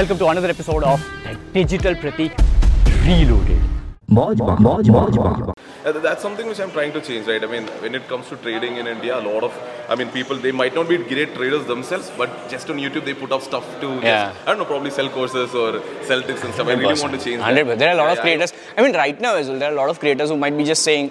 Welcome to another episode of the Digital Pratik Reloaded. Uh, That's something which I'm trying to change, right? I mean, when it comes to trading in India, a lot of, I mean, people they might not be great traders themselves, but just on YouTube they put up stuff to, just, Yeah. I don't know, probably sell courses or sell tips and stuff. I really want to change. 100%. There are a lot Yeah, of yeah, creators. I mean, right now as well, there are a lot of creators who might be just saying,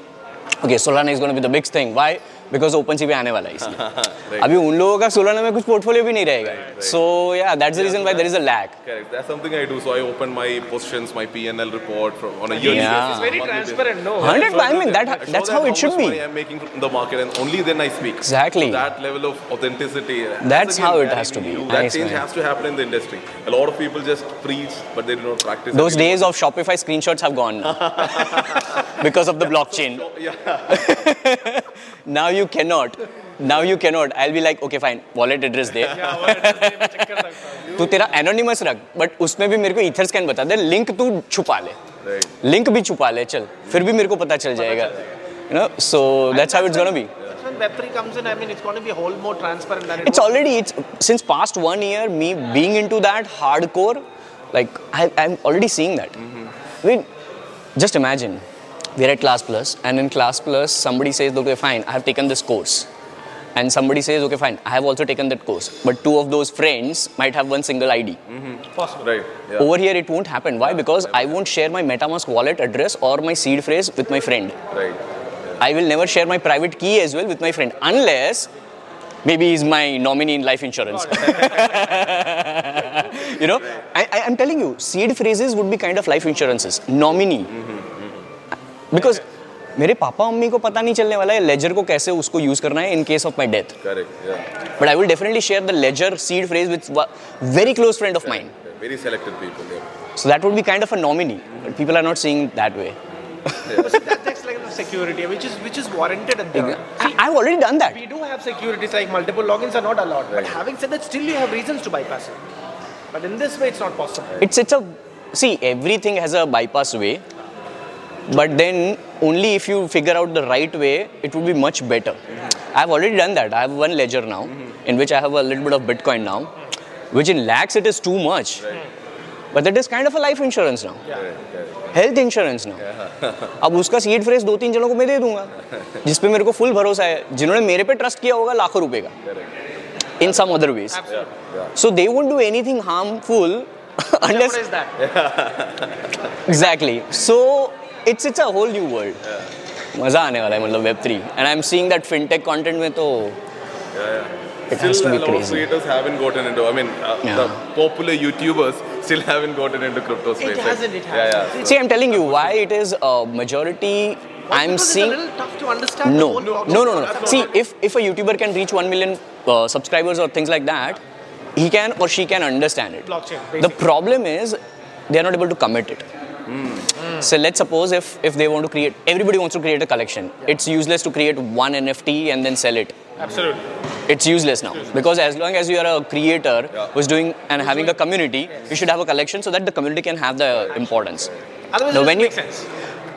okay, Solana is going to be the big thing. Why? because OpenSea आने वाला है अभी उन लोगों का सोलह में कुछ पोर्टफोलियो भी नहीं रहेगा। So yeah that's the reason why there is a lack correct. That's something I do. So I open my positions my PNL report from on a yearly basis it's very transparent no? Hundred I mean that's how it should be. I am making the market and only then I speak. Exactly. that level of authenticity that's how it has to be. that change has to happen in the industry. A lot of people just preach but they do not practice those days of Shopify screenshots have gone because of the blockchain. Yeah. Now you cannot now you cannot I'll be like okay fine wallet address दे तू तेरा anonymous रख but उसमें भी मेरे को ether scan बता दे link तू छुपा ले. लिंक भी छुपा ले चल फिर भी मेरे को पता चल जाएगा you know so that's how it's gonna be That's when Web3 comes in, I mean, it's going to be a whole more transparent than it it's already it's since past one year me being into that hardcore like I, i'm already seeing that Mm-hmm. i mean just imagine we're at Classplus and in Classplus somebody says okay fine i have taken this course and somebody says okay fine i have also taken that course but two of those friends might have one single id mm-hmm. Possible, Right. Yeah. over here it won't happen why because i won't share my metamask wallet address or my seed phrase with my friend Right. I will never share my private key as well with my friend unless maybe he's my nominee in life insurance. you know, I, I, I'm telling you, seed phrases would be kind of life insurances. Nominee. Mm-hmm. Because मेरे पापा mummy को पता नहीं चलने वाला है laser को कैसे उसको यूज़ करना है in case of my death but I will definitely share the ledger seed phrase with very close friend of mind Very selected people. Yeah. So that would be kind of a nominee but people are not seeing that way But see, that takes like a security, which is which is warranted at the See, I've already done that. we do have securities like multiple logins are not allowed. right. But having said that, still you have reasons to bypass it. But in this way, it's not possible. it's it's a see everything has a bypass way but then only if you figure out the right way it would be much better i've already done that i have one ledger now in which i have a little bit of bitcoin now which in lakhs it is too much but it is kind of a life insurance now health insurance now अब उसका seed fresh दो तीन जनों को मैं दे दूंगा जिस पे मेरे को फुल भरोसा है जिन्होंने मेरे पे ट्रस्ट किया होगा लाखों रुपए का इन some other ways So they won't do anything harmful unless What is that? exactly. So it's it's a whole new world. मजा आने वाला है मतलब web three and I am seeing that fintech content में तो it has Still, to be a lot of crazy. creators haven't gotten into. I mean, uh, Yeah. the popular YouTubers still haven't gotten into crypto space. It hasn't. It Yeah, hasn't. yeah. See, I'm telling you why it is a majority. I'm Because seeing. It's a little tough to understand. No, the whole no, blockchain. no, no, no. See, if, if a YouTuber can reach 1 million uh, subscribers or things like that, he can or she can understand it. Blockchain, The basically. problem is they are not able to commit it. Hmm. So let's suppose if, if they want to create, everybody wants to create a collection. It's useless to create one NFT and then sell it. Absolutely. It's useless now because as long as you are a creator who's doing and having a community, you should have a collection so that the community can have the importance. Otherwise, Now, it when doesn't you- sense.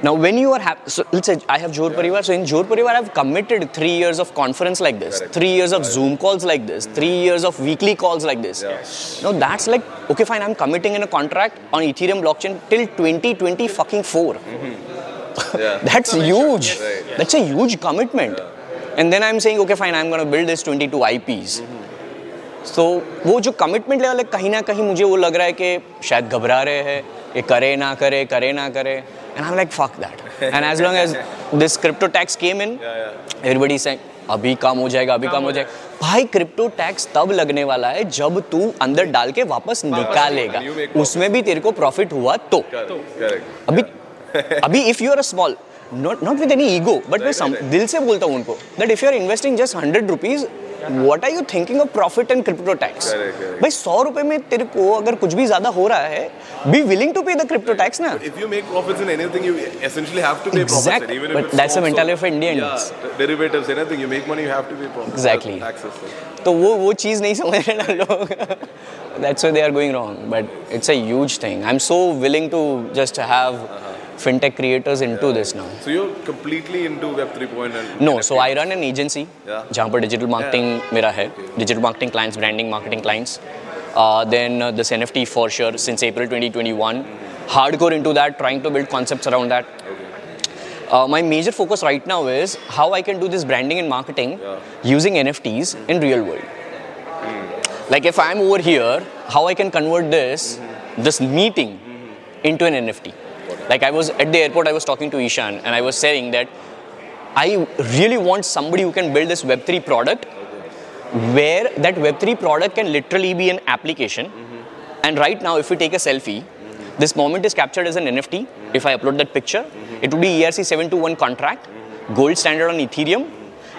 Now, when you are happy, so let's say I have Jor Parivar. So in Jor Parivar, I've committed three years of conference like this, three years of Zoom calls like this, three years of weekly calls like this. Now that's like okay, fine. I'm committing in a contract on Ethereum blockchain till 2020 fucking four. Yeah. That's huge. Right. That's a huge commitment. And then I'm saying okay, fine. I'm gonna build this 22 IPs. तो वो जो commitment level है कहीं ना कहीं मुझे वो लग रहा है कि शायद घबरा रहे हैं ये करे ना करे करे ना करे and I like fuck that and as long as this crypto tax came in everybody से अभी काम हो जाएगा अभी काम हो जाएगा भाई क्रिप्टो टैक्स तब लगने वाला है जब तू अंदर डाल के वापस निकालेगा. उसमें भी तेरे को प्रॉफिट हुआ तो Correct. Correct. अभी अभी if you are a small not not with any ego but मैं दिल से बोलता हूँ उनको that if you are investing just hundred rupees what are you thinking of profit and crypto tax भाई सौ रुपए में तेरे को अगर कुछ भी ज़्यादा हो रहा है be willing to pay the crypto tax ना? If you make profits in anything you essentially have to pay profits even if but that's a mentality of Indians derivatives anything you make money you have to pay profits exactly तो वो वो चीज़ नहीं समझ रहे ना लोग। That's why they are going wrong but it's a huge thing I am so willing to just have fintech creators into this now So you're completely into Web 3.0. and No, NFT. so I run an agency Yeah. जहाँ पर digital marketing मेरा है digital marketing clients branding marketing clients Uh, then uh, this NFT for sure since April 2021. Hardcore into that, trying to build concepts around that. Uh, my major focus right now is how I can do this branding and marketing using NFTs in real world. Like if I'm over here, how I can convert this this meeting into an NFT. Like I was at the airport, I was talking to Ishan, and I was saying that I really want somebody who can build this Web3 product where that Web3 product can literally be an application. And right now, if we take a selfie, this moment is captured as an NFT. If I upload that picture, it would be ERC 721 contract, gold standard on Ethereum,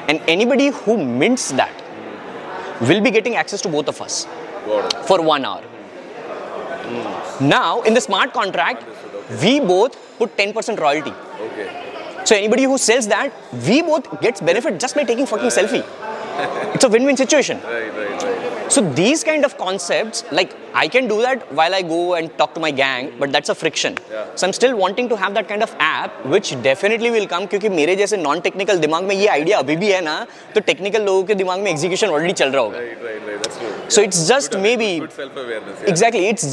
and anybody who mints that will be getting access to both of us for one hour. Now, in the smart contract, we both put 10% royalty. Okay. So anybody who sells that, we both gets benefit just by taking fucking selfie. It's a win-win situation. Right, right, right. So these kind of concepts, like I can do that while I go and talk to my gang, but that's a friction. Yeah. So I'm still wanting to have that kind of app, which definitely will come क्योंकि मेरे जैसे non technical दिमाग में ये idea अभी भी है ना तो टेक्निकल लोगों के दिमाग में एग्जीक्यूशन ऑलरेडी चल रहा होगा Right, right, right. That's true. So it's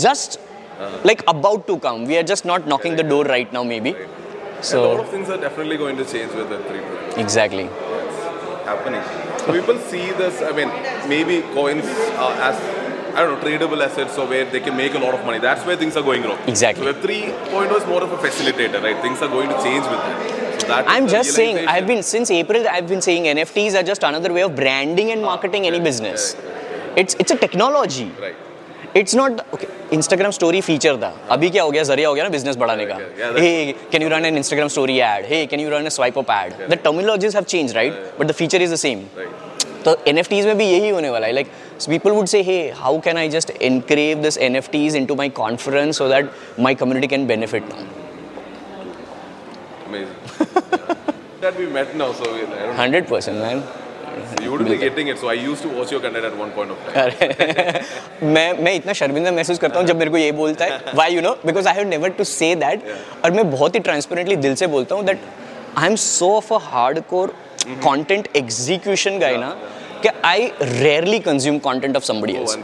just Good, maybe good self-awareness. Yeah. exactly it's just like about to come. We are just not knocking the door right now maybe. And a lot of things are definitely going to change with Web3 today. exactly. happening. So people see this, I mean, maybe coins uh, as, I don't know, tradable assets or where they can make a lot of money. That's where things are going wrong. Exactly. So Web 3.0 is more of a facilitator, right? Things are going to change with that. So I'm just saying. I've been since April, I've been saying NFTs are just another way of branding and marketing any business. It's it's a technology. Right. It's not okay. Instagram story feature था। अभी क्या हो गया? ज़रिया हो गया ना business बढ़ाने का। Hey can you run an Instagram story ad hey can you run a swipe up ad the terminologies have change right but the feature is the same तो एन में भी यही होने वाला है। Like people would say hey how can I just engrave this N F Ts into my confidence so that my community can benefit now hundred percent met You would be getting it. So I used to watch your content at one point of time. मैं मैं इतना शर्मिंदा महसूस करता हूँ जब मेरे को ये बोलता है। Why you know because I have never to say that और मैं बहुत ही ट्रांसपेरेंटली दिल से बोलता हूँ that I am so of a hard core content execution guy ना कि I rarely consume content of somebody Oh, else.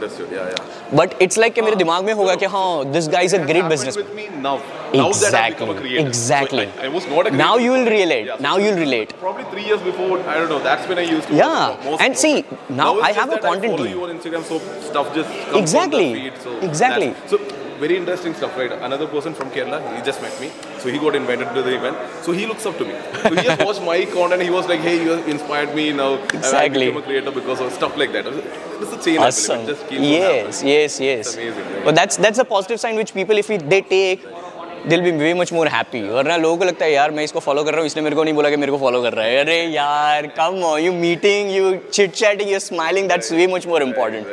But it's like कि मेरे दिमाग में होगा कि हाँ this guy's a great business now. Now Exactly. Exactly. So I, I was not a. Now you will relate. Yeah, so Now you'll relate. Probably three years before, I don't know. That's when I used to. Yeah, most- and see, now it's I have a content I follow team. you on Instagram, so stuff just comes Exactly. Feed, so Exactly. So very interesting stuff, right? Another person from Kerala, he just met me, so he got invited to the event. So he looks up to me. So he has watched my content. He was like, "Hey, you have inspired me now. I- I Exactly. became a creator because of stuff like that." It's a chain. I believe. Awesome. It just keeps on Yes, happening. yes, yes. It's amazing, right? But that's that's a positive sign which people if we, they take they'll be way much more happy. वरना लोगों को लगता है यार मैं इसको follow कर रहा हूँ इसने मेरे को नहीं बोला कि मेरे को फॉलो कर रहा है अरे यार come you meeting you chit chatting you smiling that's way much more important